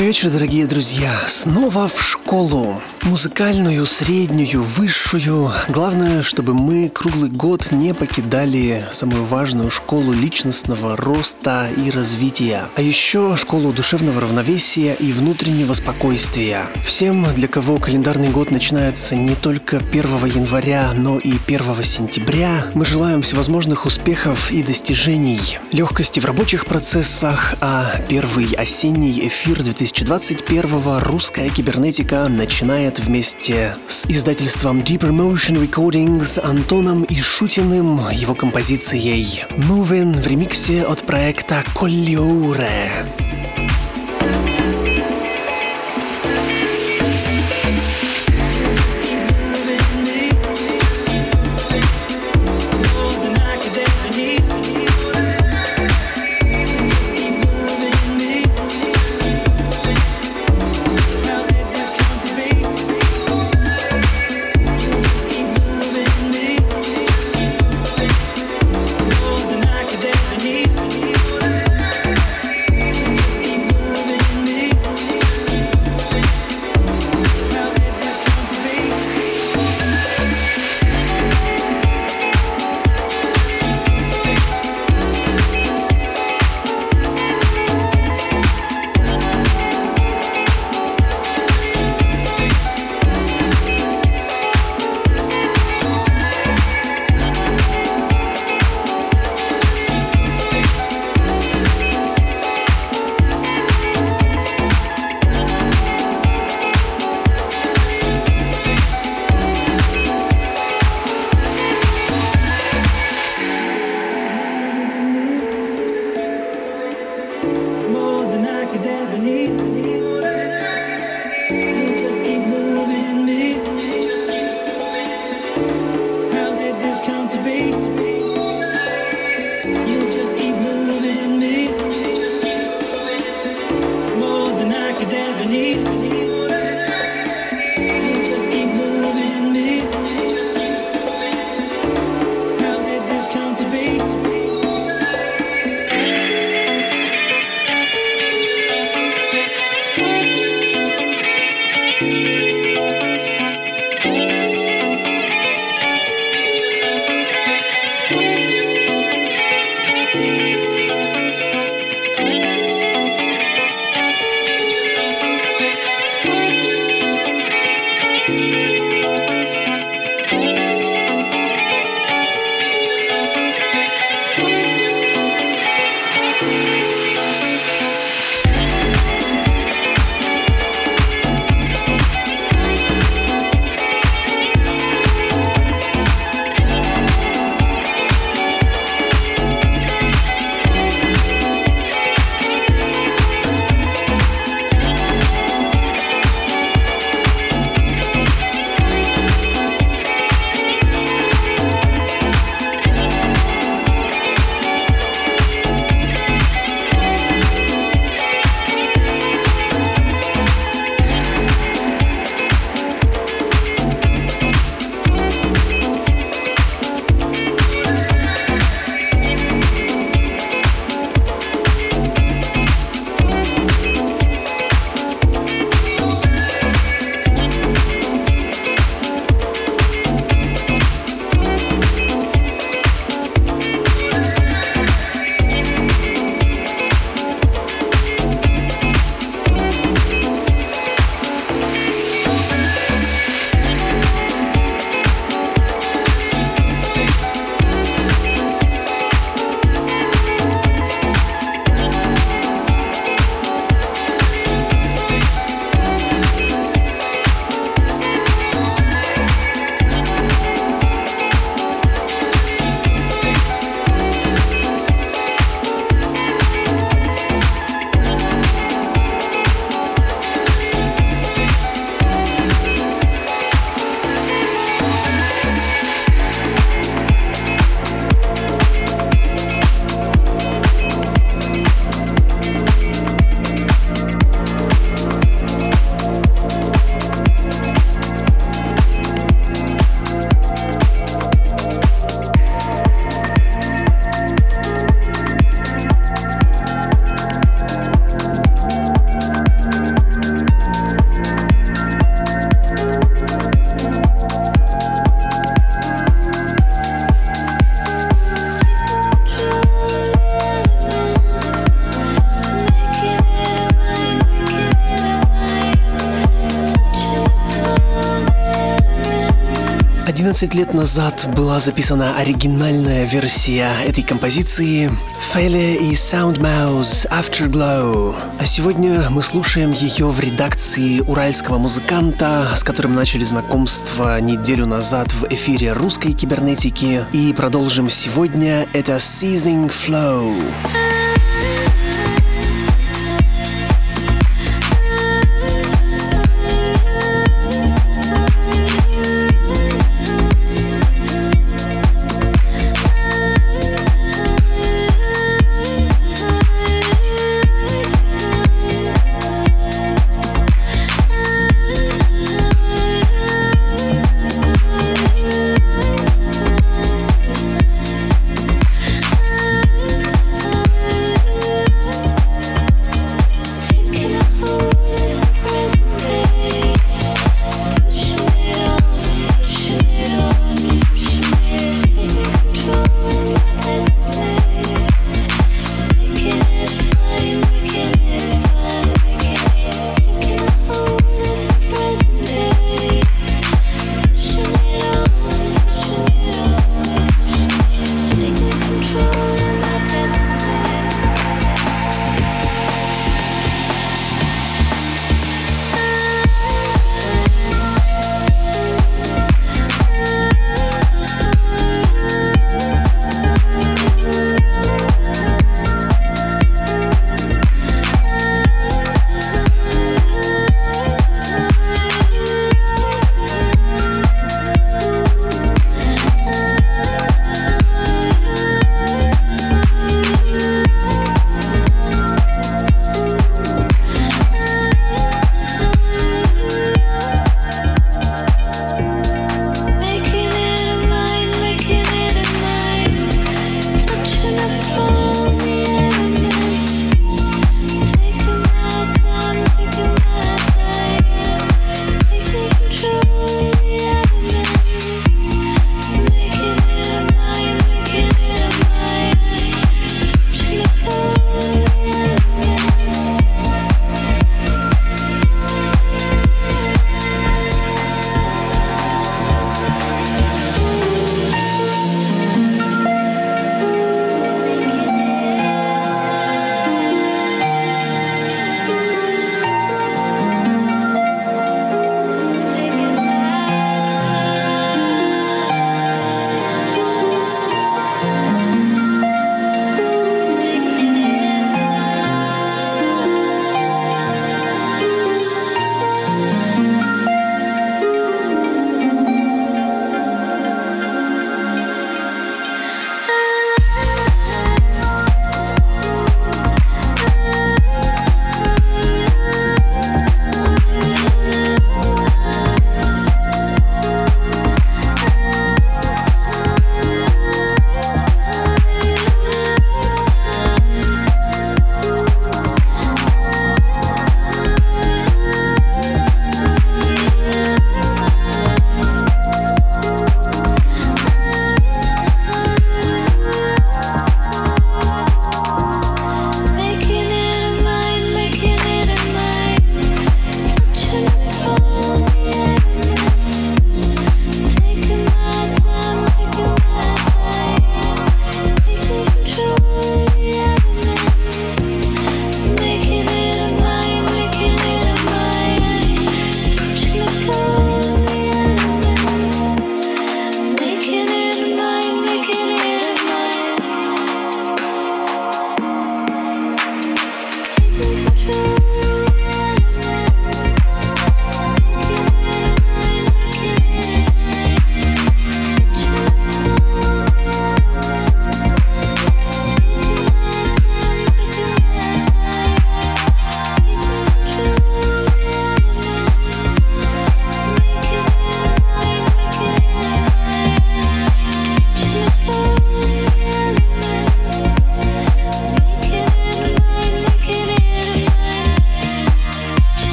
Добрый вечер, дорогие друзья. Снова в школу. Музыкальную, среднюю, высшую. Главное, чтобы мы круглый год не покидали самую важную школу личностного роста и развития. А еще школу душевного равновесия и внутреннего спокойствия. Всем, для кого календарный год начинается не только 1 января, но и 1 сентября, мы желаем всевозможных успехов и достижений, легкости в рабочих процессах, а первый осенний эфир 2020 2021 русская кибернетика начинает вместе с издательством Deeper Motion Recordings Антоном Ишутиным его композицией Moving в ремиксе от проекта Colliore. 11 лет назад была записана оригинальная версия этой композиции Феле и Soundmouse Afterglow. А сегодня мы слушаем ее в редакции уральского музыканта, с которым начали знакомство неделю назад в эфире русской кибернетики. И продолжим сегодня. Это Seasoning Flow.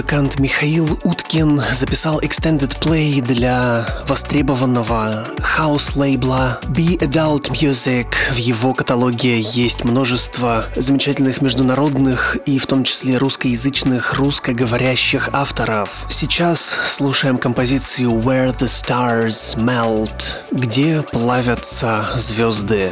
Музыкант Михаил Уткин записал extended play для востребованного хаус-лейбла Be Adult Music. В его каталоге есть множество замечательных международных и в том числе русскоязычных, русскоговорящих авторов. Сейчас слушаем композицию Where the Stars Melt, где плавятся звезды.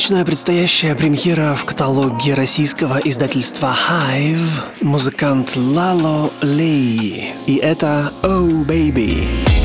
Отличная предстоящая премьера в каталоге российского издательства Hive музыкант Лало Лей. И это Oh Baby.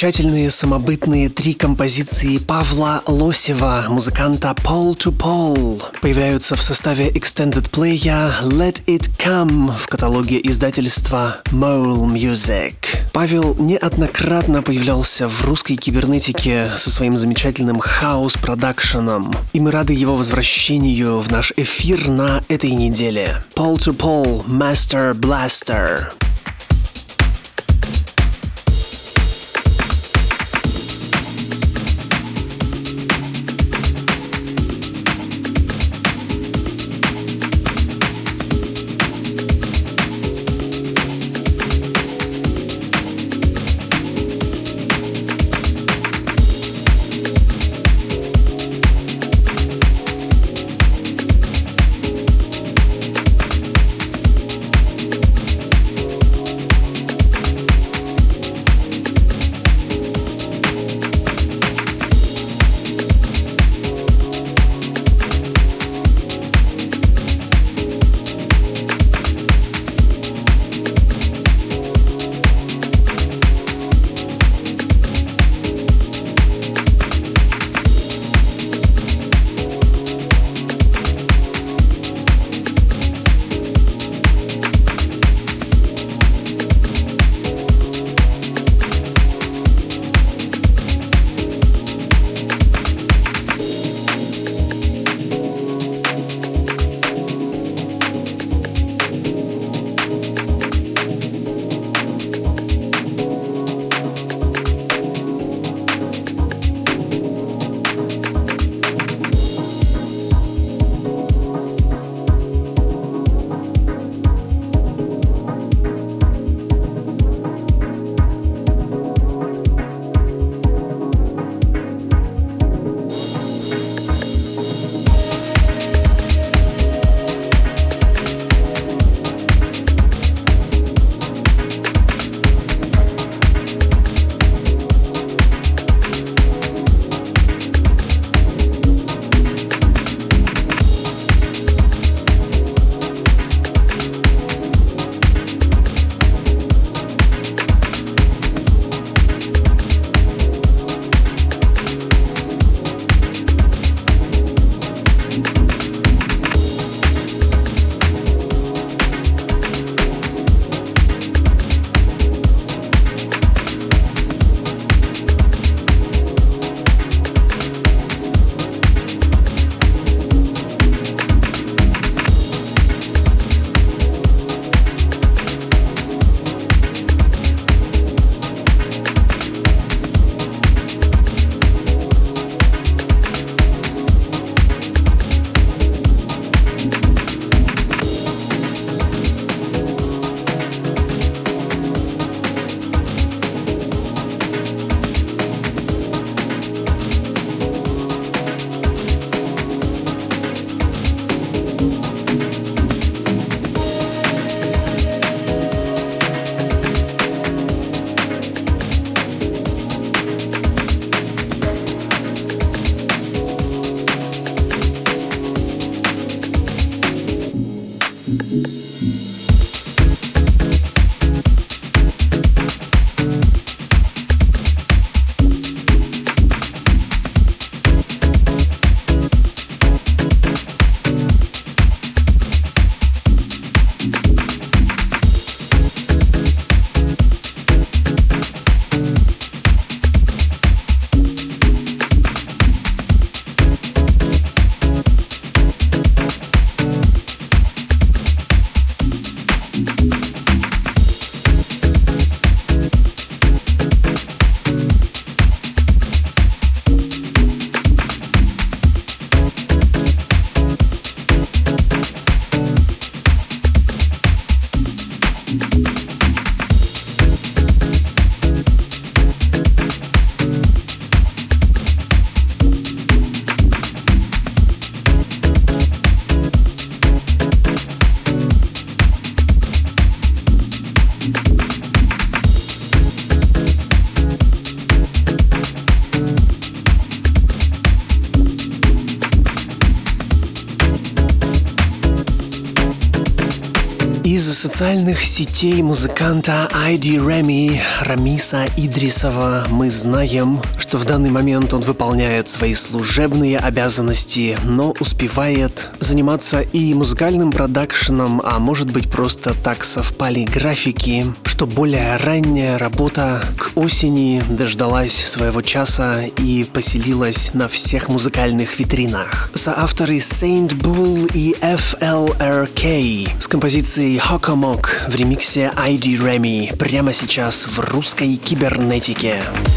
Замечательные самобытные три композиции Павла Лосева, музыканта Paul to Paul, появляются в составе Extended Play Let It Come в каталоге издательства Mole Music. Павел неоднократно появлялся в русской кибернетике со своим замечательным хаос-продакшеном, и мы рады его возвращению в наш эфир на этой неделе. Paul to Paul, Master Blaster. Социальных сетей музыканта Айди Реми Рамиса Идрисова. Мы знаем, что в данный момент он выполняет свои служебные обязанности, но успевает заниматься и музыкальным продакшеном, а может быть просто так совпали графики, что более ранняя работа осени дождалась своего часа и поселилась на всех музыкальных витринах. Соавторы Saint Bull и FLRK с композицией Hokomok в ремиксе ID Remy прямо сейчас в русской кибернетике. На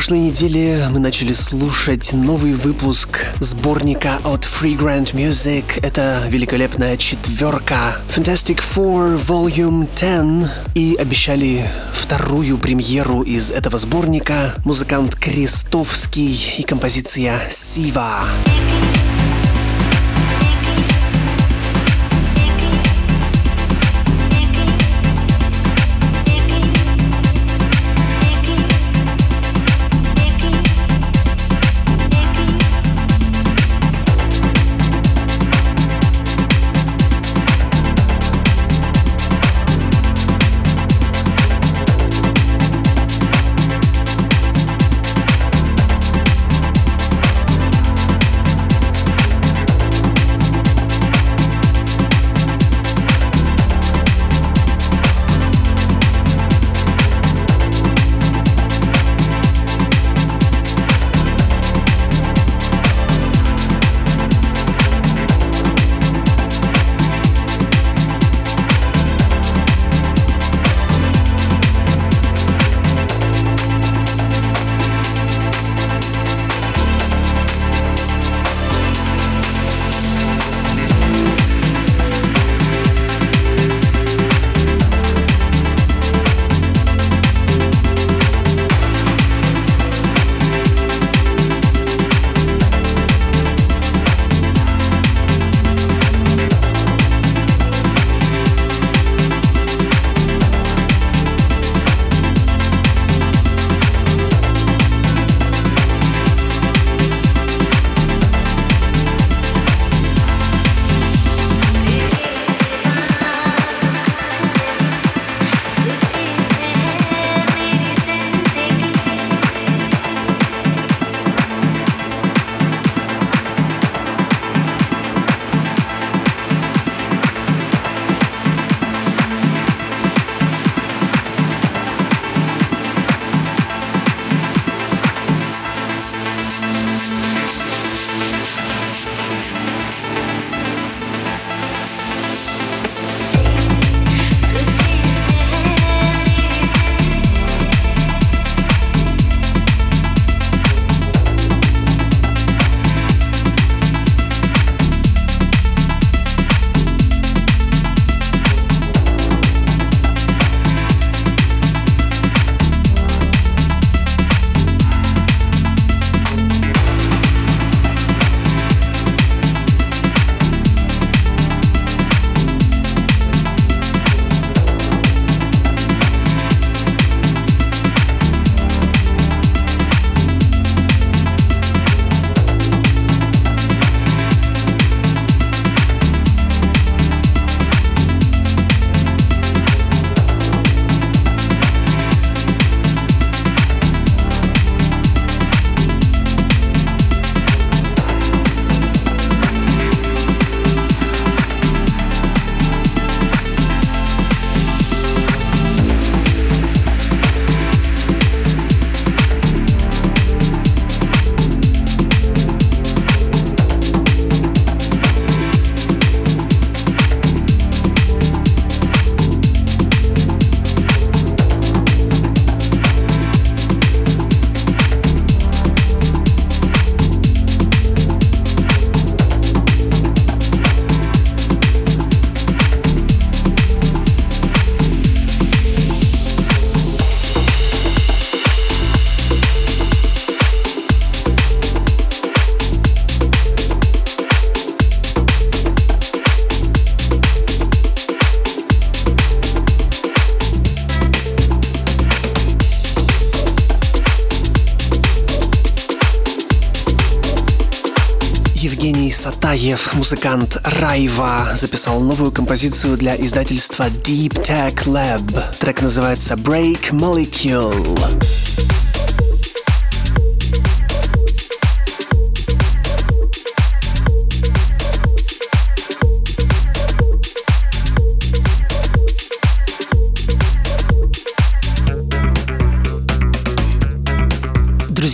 прошлой неделе мы начали слушать новый выпуск сборника от Free Music. Это великолепная четверка Fantastic Four Volume 10. И обещали вторую премьеру из этого сборника музыкант Крестовский и композиция «Сива». Сива. Сатаев, музыкант Райва, записал новую композицию для издательства Deep Tech Lab. Трек называется Break Molecule.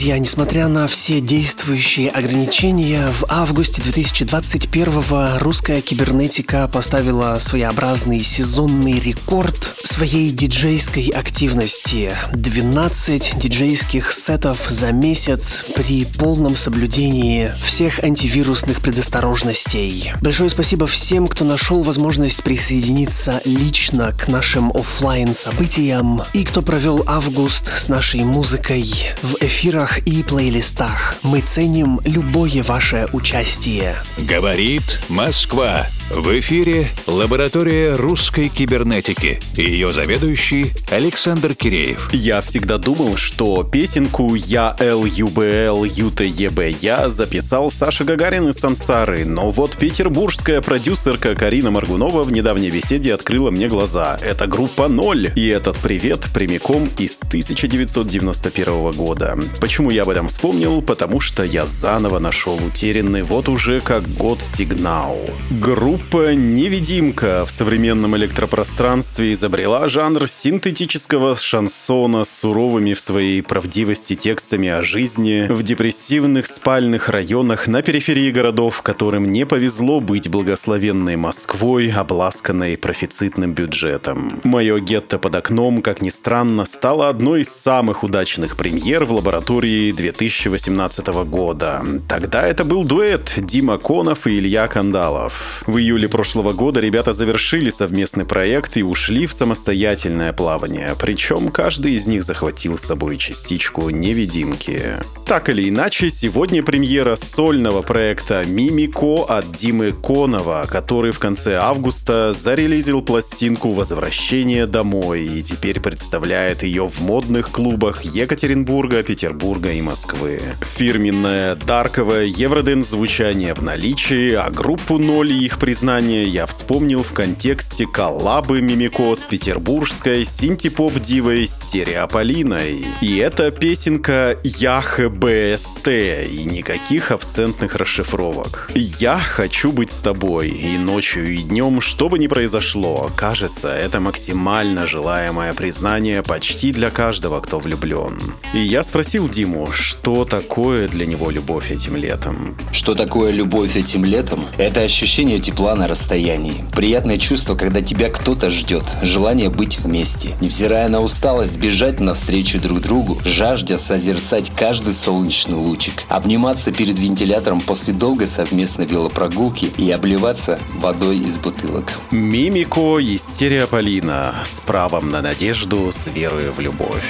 Друзья, несмотря на все действующие ограничения, в августе 2021 русская кибернетика поставила своеобразный сезонный рекорд своей диджейской активности. 12 диджейских сетов за месяц при полном соблюдении всех антивирусных предосторожностей. Большое спасибо всем, кто нашел возможность присоединиться лично к нашим офлайн событиям и кто провел август с нашей музыкой в эфир эфирах и плейлистах. Мы ценим любое ваше участие. Говорит Москва. В эфире лаборатория русской кибернетики. Ее заведующий Александр Киреев. Я всегда думал, что песенку «Я ЛЮБЛ ЮТЕБ я» записал Саша Гагарин из Сансары, но вот петербургская продюсерка Карина Маргунова в недавней беседе открыла мне глаза. Это группа «Ноль», и этот привет прямиком из 1991 года. Почему я об этом вспомнил? Потому что я заново нашел утерянный вот уже как год сигнал. Группа Группа «Невидимка» в современном электропространстве изобрела жанр синтетического шансона с суровыми в своей правдивости текстами о жизни в депрессивных спальных районах на периферии городов, которым не повезло быть благословенной Москвой, обласканной профицитным бюджетом. Мое гетто под окном, как ни странно, стало одной из самых удачных премьер в лаборатории 2018 года. Тогда это был дуэт Дима Конов и Илья Кандалов. В июле прошлого года ребята завершили совместный проект и ушли в самостоятельное плавание, причем каждый из них захватил с собой частичку невидимки. Так или иначе, сегодня премьера сольного проекта «Мимико» от Димы Конова, который в конце августа зарелизил пластинку «Возвращение домой» и теперь представляет ее в модных клубах Екатеринбурга, Петербурга и Москвы. Фирменное дарковое евроден звучание в наличии, а группу «Ноль» и их признание я вспомнил в контексте коллабы Мимико с петербургской синтепоп-дивой Стереополиной. И это песенка Яхе БСТ и никаких абсентных расшифровок. Я хочу быть с тобой и ночью, и днем, что бы ни произошло, кажется, это максимально желаемое признание почти для каждого, кто влюблен. И я спросил Диму, что такое для него любовь этим летом. Что такое любовь этим летом? Это ощущение тепла тепла на расстоянии. Приятное чувство, когда тебя кто-то ждет. Желание быть вместе. Невзирая на усталость, бежать навстречу друг другу, жаждя созерцать каждый солнечный лучик. Обниматься перед вентилятором после долгой совместной велопрогулки и обливаться водой из бутылок. Мимико и Стереополина с правом на надежду, с верой в любовь.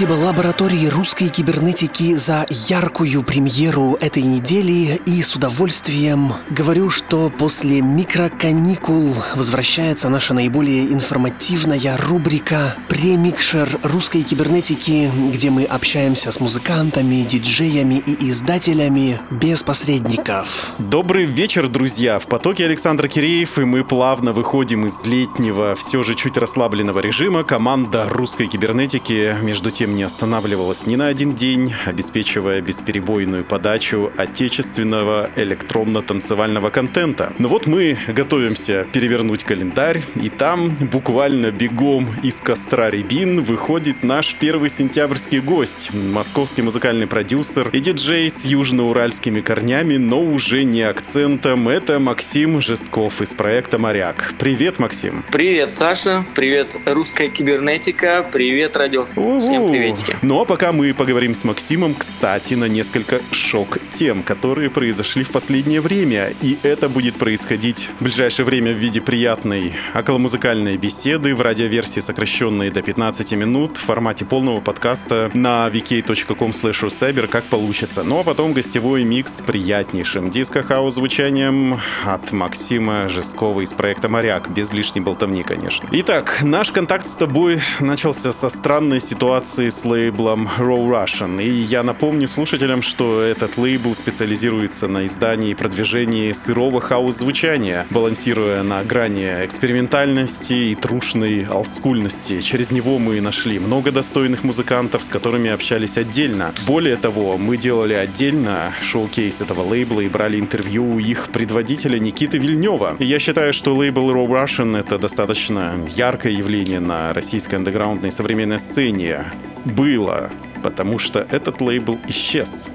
Спасибо лаборатории русской кибернетики за яркую премьеру этой недели и с удовольствием говорю, что после микроканикул возвращается наша наиболее информативная рубрика «Премикшер русской кибернетики», где мы общаемся с музыкантами, диджеями и издателями без посредников. Добрый вечер, друзья! В потоке Александр Киреев, и мы плавно выходим из летнего, все же чуть расслабленного режима. Команда русской кибернетики между между тем не останавливалась ни на один день, обеспечивая бесперебойную подачу отечественного электронно-танцевального контента. Но вот мы готовимся перевернуть календарь, и там буквально бегом из костра Рябин выходит наш первый сентябрьский гость, московский музыкальный продюсер и диджей с южноуральскими корнями, но уже не акцентом. Это Максим Жестков из проекта «Моряк». Привет, Максим. Привет, Саша. Привет, русская кибернетика. Привет, радио. Всем приветики. Ну а пока мы поговорим с Максимом, кстати, на несколько шок-тем, которые произошли в последнее время. И это будет происходить в ближайшее время в виде приятной околомузыкальной беседы в радиоверсии, сокращенной до 15 минут, в формате полного подкаста на vk.com cyber, как получится. Ну а потом гостевой микс с приятнейшим диско-хаус звучанием от Максима Жескова из проекта «Моряк», без лишней болтовни, конечно. Итак, наш контакт с тобой начался со странной ситуации с лейблом Raw Russian. И я напомню слушателям, что этот лейбл специализируется на издании и продвижении сырого хаус-звучания, балансируя на грани экспериментальности и трушной олдскульности. Через него мы нашли много достойных музыкантов, с которыми общались отдельно. Более того, мы делали отдельно шоу-кейс этого лейбла и брали интервью у их предводителя Никиты Вильнева. И я считаю, что лейбл Raw Russian — это достаточно яркое явление на российской андеграундной современной сцене было потому что этот лейбл исчез.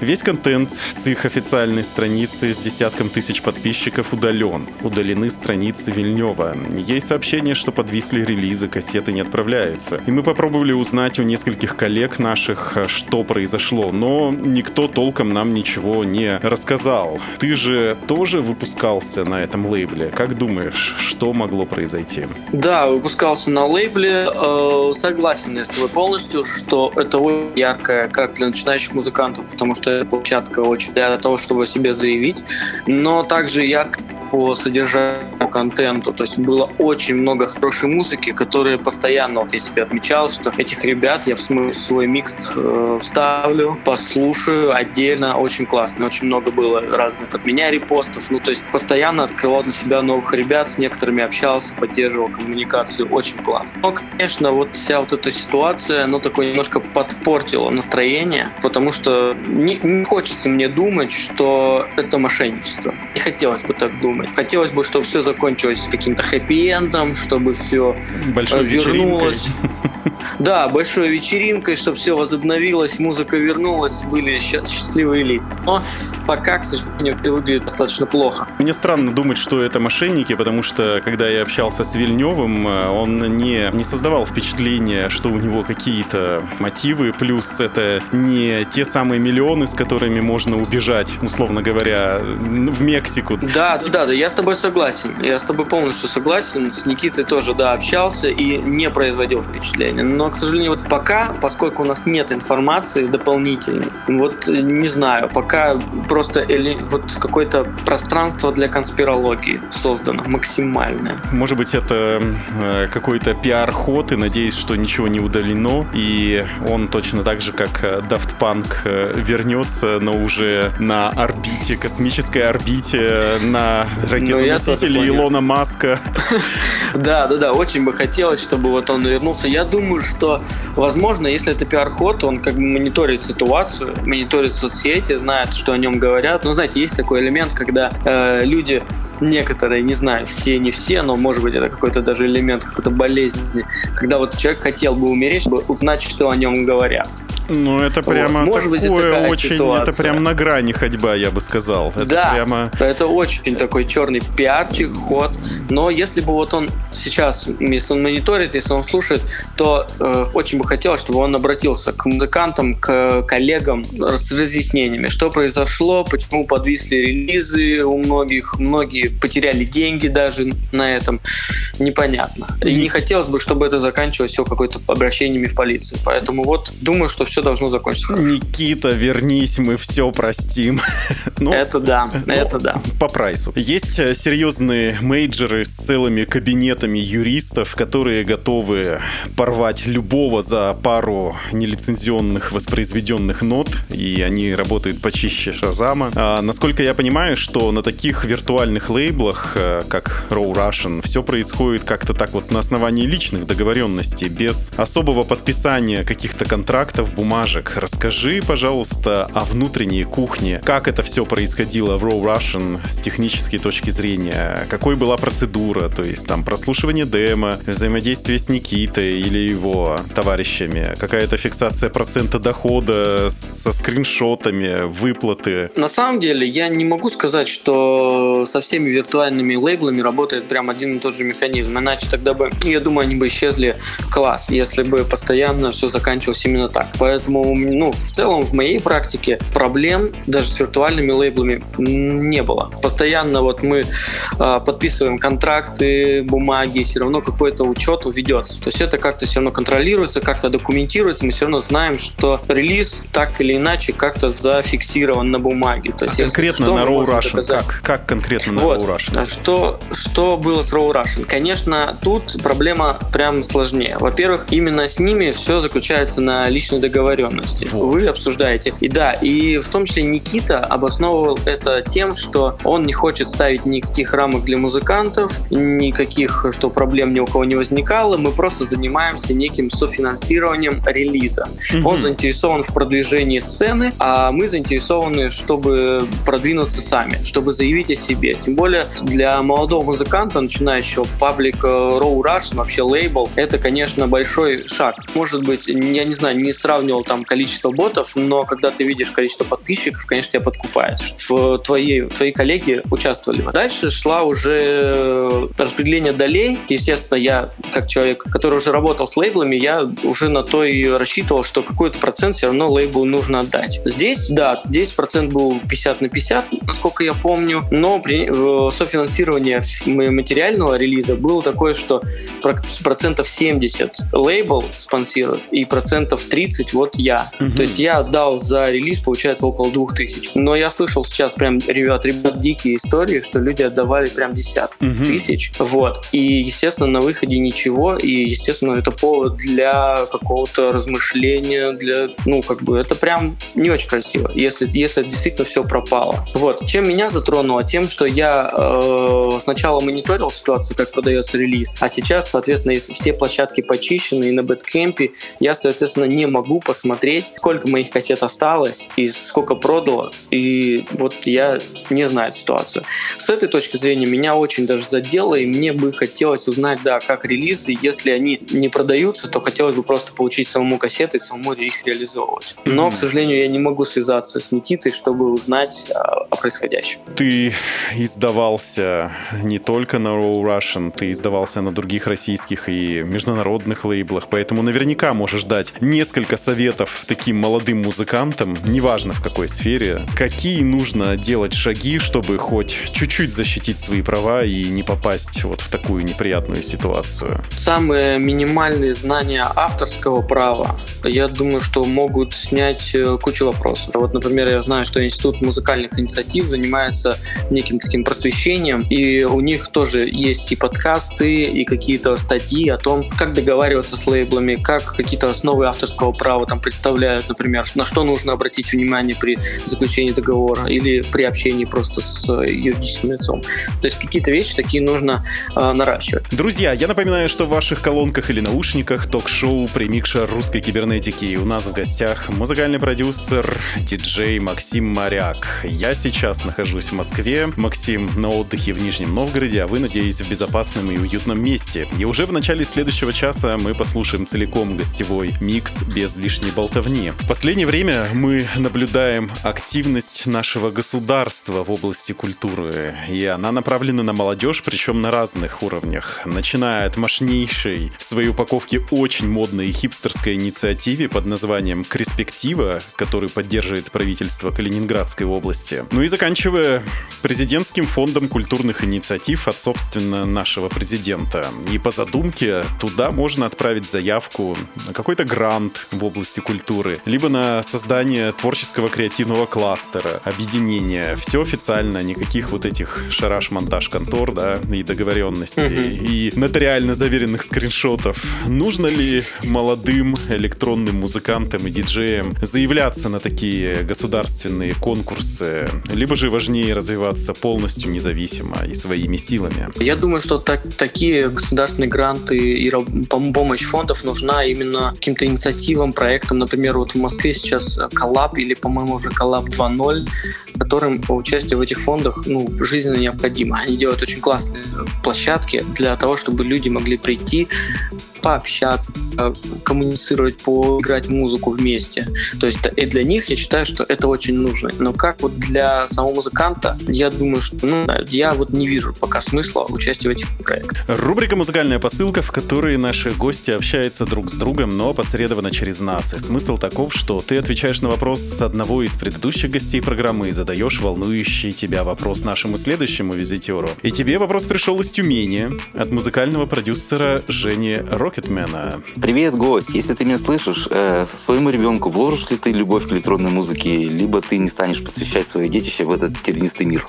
Весь контент с их официальной страницы с десятком тысяч подписчиков удален. Удалены страницы Вильнева. Есть сообщение, что подвисли релизы, кассеты не отправляются. И мы попробовали узнать у нескольких коллег наших, что произошло, но никто толком нам ничего не рассказал. Ты же тоже выпускался на этом лейбле. Как думаешь, что могло произойти? Да, выпускался на лейбле. Э, согласен я с тобой полностью, что это очень яркая, как для начинающих музыкантов, потому что эта площадка очень для того, чтобы себе заявить, но также ярко по содержанию контенту. То есть было очень много хорошей музыки, которые постоянно, вот я себе отмечал, что этих ребят я в свой, микс э, вставлю, послушаю отдельно, очень классно. Очень много было разных от меня репостов. Ну, то есть постоянно открывал для себя новых ребят, с некоторыми общался, поддерживал коммуникацию. Очень классно. Но, конечно, вот вся вот эта ситуация, ну, такое немножко подпортила настроение, потому что не, не хочется мне думать, что это мошенничество. Не хотелось бы так думать. Хотелось бы, чтобы все закончилось каким-то хэппи-эндом, чтобы все Большой вернулось. Да, большой вечеринкой, чтобы все возобновилось, музыка вернулась, были счастливые лица. Но пока, к сожалению, это выглядит достаточно плохо. Мне странно думать, что это мошенники, потому что, когда я общался с Вильневым, он не, не создавал впечатления, что у него какие-то мотивы, плюс это не те самые миллионы, с которыми можно убежать, условно говоря, в Мексику. Да, да, да, я с тобой согласен. Я с тобой полностью согласен. С Никитой тоже, да, общался и не производил впечатления. Но, к сожалению, вот пока, поскольку у нас нет информации дополнительной, вот не знаю, пока просто или, вот какое-то пространство для конспирологии создано максимальное. Может быть, это э, какой-то пиар-ход, и надеюсь, что ничего не удалено, и он точно так же, как э, Daft Punk, э, вернется, но уже на орбите, космической орбите, на ракетоносители ну, Илона Маска. Да, да, да, очень бы хотелось, чтобы вот он вернулся. Я думаю, что, возможно, если это пиар-ход, он как бы мониторит ситуацию, мониторит соцсети, знает, что о нем говорят. Но, знаете, есть такой элемент, когда э, люди, некоторые, не знаю, все, не все, но, может быть, это какой-то даже элемент какой-то болезни, когда вот человек хотел бы умереть, чтобы узнать, что о нем говорят. Ну, это прямо вот. Может такое быть, очень... Ситуация. Это прям на грани ходьба, я бы сказал. Это да, прямо... это очень такой черный пиарчик, ход. Но если бы вот он сейчас, если он мониторит, если он слушает, то э, очень бы хотелось, чтобы он обратился к музыкантам, к коллегам с разъяснениями, что произошло, почему подвисли релизы у многих, многие потеряли деньги даже на этом, непонятно. И не хотелось бы, чтобы это заканчивалось все какой-то обращениями в полицию. Поэтому вот думаю, что все должно закончиться хорошо. Никита, вернись, мы все простим. ну, это да, ну, это да. По прайсу. Есть э, серьезные мейджеры с целыми кабинетами юристов, которые готовы порвать любого за пару нелицензионных воспроизведенных нот, и они работают почище Шазама. А, насколько я понимаю, что на таких виртуальных лейблах, э, как Raw Russian, все происходит как-то так вот на основании личных договоренностей, без особого подписания каких-то контрактов, бумажек. Расскажи, пожалуйста, о внутренней кухне. Как это все происходило в Raw Russian с технической точки зрения? Какой была процедура? То есть там прослушивание демо, взаимодействие с Никитой или его товарищами, какая-то фиксация процента дохода со скриншотами, выплаты. На самом деле, я не могу сказать, что со всеми виртуальными лейблами работает прям один и тот же механизм. Иначе тогда бы, я думаю, они бы исчезли класс, если бы постоянно все заканчивалось именно так. Поэтому ну, в целом в моей практике проблем даже с виртуальными лейблами не было. Постоянно вот мы э, подписываем контракты, бумаги, все равно какой-то учет ведется. То есть это как-то все равно контролируется, как-то документируется, мы все равно знаем, что релиз так или иначе как-то зафиксирован на бумаге. То есть, а конкретно что на Raw Russian? Как, как конкретно на вот. Raw Russian? Что, что было с Raw Russian? Конечно, тут проблема прям сложнее. Во-первых, именно с ними все заключается на личной договоренности вот. вы обсуждаете. И да, и в том числе Никита обосновывал это тем, что он не хочет ставить никаких рамок для музыкантов, никаких, что проблем ни у кого не возникало, мы просто занимаемся неким софинансированием релиза. Mm-hmm. Он заинтересован в продвижении сцены, а мы заинтересованы, чтобы продвинуться сами, чтобы заявить о себе. Тем более для молодого музыканта, начинающего паблик Row Rush, вообще лейбл, это, конечно, большой шаг. Может быть, я не знаю, не сравнивал там количество ботов, но когда ты видишь количество подписчиков, конечно, тебя подкупает. В твои, твои коллеги участвовали. Дальше шла уже распределение долей. Естественно, я, как человек, который уже работал с лейблами, я уже на то и рассчитывал, что какой-то процент все равно лейблу нужно отдать. Здесь, да, 10% был 50 на 50, насколько я помню, но при софинансирование материального релиза было такое, что процентов 70 лейбл спонсирует и процентов 30 вот я. Угу. То есть я отдал за релиз, получается, около 2000. Но я слышал сейчас прям, ребят, ребят, дикие истории, что люди отдавали прям десятки угу. тысяч. Вот. И, естественно, на выходе ничего. И, естественно, это повод для какого-то размышления, для, ну, как бы, это прям не очень красиво, если, если действительно все пропало. Вот. Чем меня затронуло? Тем, что я э, сначала мониторил ситуацию, как продается релиз, а сейчас, соответственно, если все площадки почищены и на Бэткемпе, я, соответственно, не могу посмотреть, сколько моих кассет осталось и сколько продало. И вот я не знаю ситуацию. С этой точки зрения меня очень даже задело, и мне бы хотелось узнать, да, как релизы, если они не продаются, то хотелось бы просто получить самому кассеты и самому их реализовывать. Но, mm-hmm. к сожалению, я не могу связаться с Никитой, чтобы узнать о, о происходящем. Ты издавался не только на Raw Russian, ты издавался на других российских и международных лейблах, поэтому наверняка можешь дать несколько советов таким молодым музыкантам, неважно в какой сфере, какие нужно делать шаги, чтобы хоть чуть-чуть защитить свои права и не попасть вот в такую неприятную ситуацию? Самые минимальные знания авторского права, я думаю, что могут снять э, кучу вопросов. Вот, например, я знаю, что Институт музыкальных инициатив занимается неким таким просвещением, и у них тоже есть и подкасты, и какие-то статьи о том, как договариваться с лейблами, как какие-то основы авторского права там представляют, например, на что нужно обратить внимание при заключении договора или при общении просто с э, юридическим лицом. То есть какие-то вещи такие нужно э, наращивать. Друзья, я напоминаю, что в ваших колонках или наушниках ток-шоу «Премикша русской кибернетики». У нас в гостях музыкальный продюсер, диджей Максим Моряк. Я сейчас нахожусь в Москве, Максим на отдыхе в Нижнем Новгороде, а вы, надеюсь, в безопасном и уютном месте. И уже в начале следующего часа мы послушаем целиком гостевой микс без лишней болтовни. В последнее время мы наблюдаем активность нашего государства в области культуры, и она направлена на молодежь, причем на разных уровнях, начиная от мощнейшей в своей упаковке очень модной хипстерской инициативе под названием «Креспектива», который поддерживает правительство Калининградской области, ну и заканчивая президентским фондом культурных инициатив от, собственно, нашего президента. И по задумке туда можно отправить заявку на какой-то грант в области культуры, либо на создание творческого креативного кластера, объединения. Все официально, никаких вот этих шараш-монтаж контор, да, и договоренностей, и нотариально заверенных скриншотов. Нужно ли молодым электронным музыкантам и диджеям заявляться на такие государственные конкурсы, либо же важнее развиваться полностью независимо и своими силами? Я думаю, что так, такие государственные гранты и помощь фондов нужна именно каким-то инициативам, проектам. Например, вот в Москве сейчас коллаб или, по-моему, уже коллаб 2.0, которым участие в этих фондах ну, жизненно необходимо. Они делают очень классные площадки для того, чтобы люди могли прийти, пообщаться, коммуницировать, поиграть музыку вместе. То есть и для них я считаю, что это очень нужно. Но как вот для самого музыканта, я думаю, что ну, я вот не вижу пока смысла участия в этих проектах. Рубрика «Музыкальная посылка», в которой наши гости общаются друг с другом, но посредованно через нас. И смысл таков, что ты отвечаешь на вопрос с одного из предыдущих гостей программы и задаешь волнующий тебя вопрос нашему следующему визитеру. И тебе вопрос пришел из Тюмени от музыкального продюсера Жени Рокетмена. Привет, гость. Если ты меня слышишь, э, своему ребенку вложишь ли ты любовь к электронной музыке, либо ты не станешь посвящать свое детище в этот тернистый мир?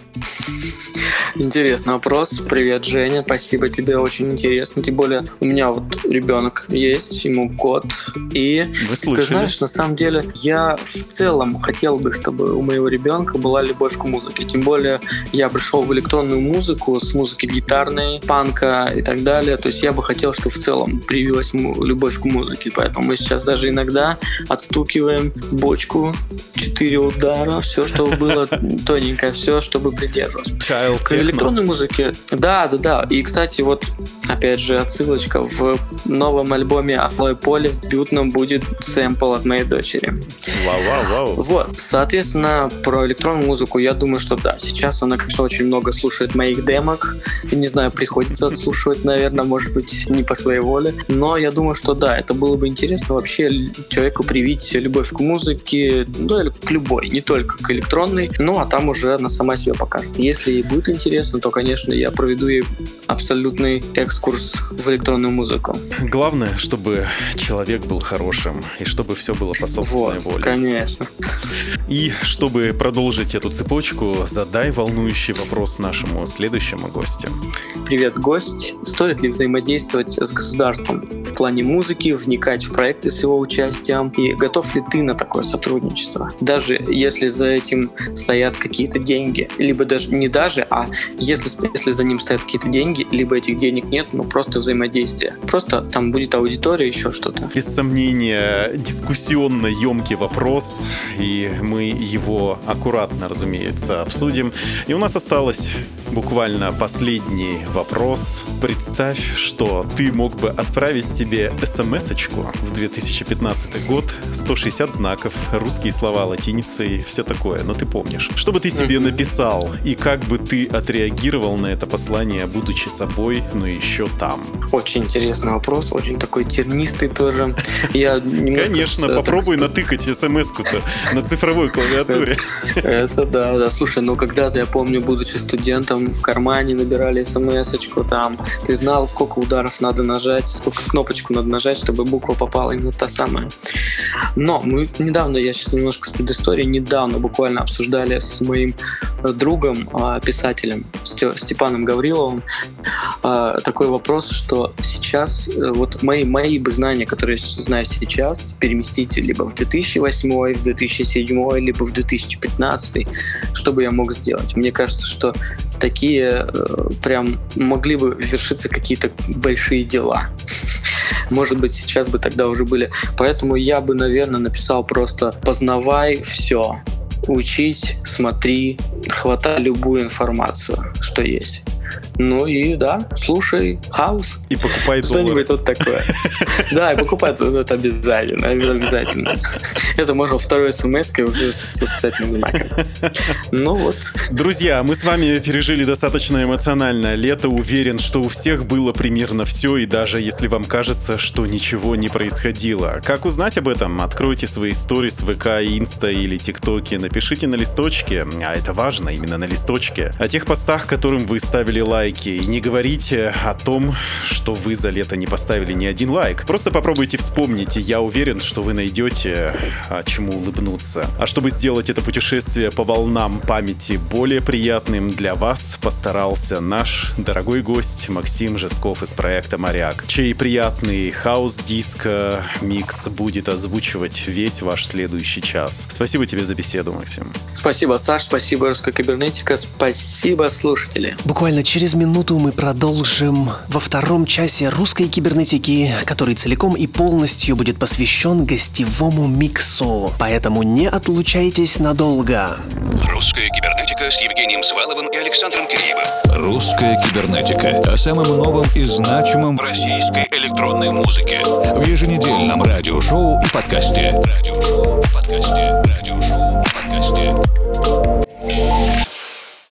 Интересный вопрос. Привет, Женя. Спасибо тебе, очень интересно. Тем более у меня вот ребенок есть, ему год. И Вы слышали? ты знаешь, на самом деле я в целом хотел бы, чтобы у моего ребенка была любовь к музыке. Тем более я пришел в электронную музыку с музыкой гитарной, панка и так далее. То есть я бы хотел, чтобы в целом привилась любовь к музыке. Поэтому мы сейчас даже иногда отстукиваем бочку, четыре удара, все, чтобы было тоненькое, все, чтобы придерживаться. Child К электронной музыке, да, да, да. И, кстати, вот опять же отсылочка в новом альбоме Алой Поле в дебютном будет сэмпл от моей дочери. Вау-вау-вау. Вот, соответственно, про электронную музыку я думаю, что да, сейчас она, конечно, очень много слушает моих демок. Не знаю, приходится отслушивать, наверное, может быть, не по своей воле. Но я думаю, что да, это было бы интересно вообще человеку привить любовь к музыке, ну или к любой, не только к электронной, ну а там уже она сама себя покажет. Если ей будет интересно, то, конечно, я проведу ей абсолютный экскурс в электронную музыку. Главное, чтобы человек был хорошим, и чтобы все было по собственной Вот, воле. конечно. И чтобы продолжить эту цепочку, задай волнующий вопрос нашему следующему гостю. Привет, гость. Стоит ли взаимодействовать с государством в плане музыки, вникать в проекты с его участием? И готов ли ты на такое сотрудничество? Даже если за этим стоят какие-то деньги, либо даже не даже, а если, если за ним стоят какие-то деньги, либо этих денег нет, но просто взаимодействие. Просто там будет аудитория, еще что-то. Без сомнения, дискуссионно емкий вопрос, и мы его аккуратно, разумеется, обсудим. И у нас осталось буквально последний вопрос. Представь, что ты мог бы отправить себе смс-очку в 2015 год, 160 знаков, русские слова латиницей, все такое, но ты помнишь. Что бы ты себе написал, и как бы ты отреагировал на это послание, будучи собой, но еще там? Очень интересный вопрос, очень такой тернистый тоже. Я Конечно, попробуй натыкать смс-ку-то на цифровой клавиатуре. Это да, да. Слушай, ну когда-то я помню, будучи студентом, в кармане набирали смс-очку там. Ты знал, сколько ударов надо нажать, сколько кнопочку надо нажать, чтобы буква попала именно та самая. Но мы недавно, я сейчас немножко с предысторией, недавно буквально обсуждали с моим э, другом, а, писателем Степаном Гавриловым, а, такой вопрос, что сейчас э, вот мои, мои бы знания, которые я знаю сейчас, переместить либо в 2008, в 2007, либо в 2015, что бы я мог сделать? Мне кажется, что такие э, прям могли бы вершиться какие-то большие дела. Может быть, сейчас бы тогда уже были. Поэтому я бы, наверное, написал просто «познавай все». учись, смотри, хватай любую информацию, что есть. Ну и да, слушай хаус. И покупай Что-нибудь вот такое. Да, и покупай это обязательно, обязательно. Это можно второй смс уже с восклицательным знаком. Ну вот. Друзья, мы с вами пережили достаточно эмоционально. Лето уверен, что у всех было примерно все, и даже если вам кажется, что ничего не происходило. Как узнать об этом? Откройте свои сторис в ВК, Инста или ТикТоке, напишите на листочке, а это важно, именно на листочке, о тех постах, которым вы ставили лайки, и не говорите о том, что вы за лето не поставили ни один лайк. Просто попробуйте вспомнить, и я уверен, что вы найдете а, чему улыбнуться. А чтобы сделать это путешествие по волнам памяти более приятным для вас, постарался наш дорогой гость Максим Жесков из проекта «Моряк», чей приятный хаос-диско микс будет озвучивать весь ваш следующий час. Спасибо тебе за беседу, Максим. Спасибо, Саш, спасибо, Русская Кибернетика, спасибо, слушатели. Буквально через минуту мы продолжим во втором часе русской кибернетики, который целиком и полностью будет посвящен гостевому миксу. Поэтому не отлучайтесь надолго. Русская кибернетика с Евгением Сваловым и Александром Киреевым. Русская кибернетика. О самом новом и значимом в российской электронной музыке. В еженедельном радиошоу и подкасте. Радиошоу и подкасте. Радиошоу и подкасте.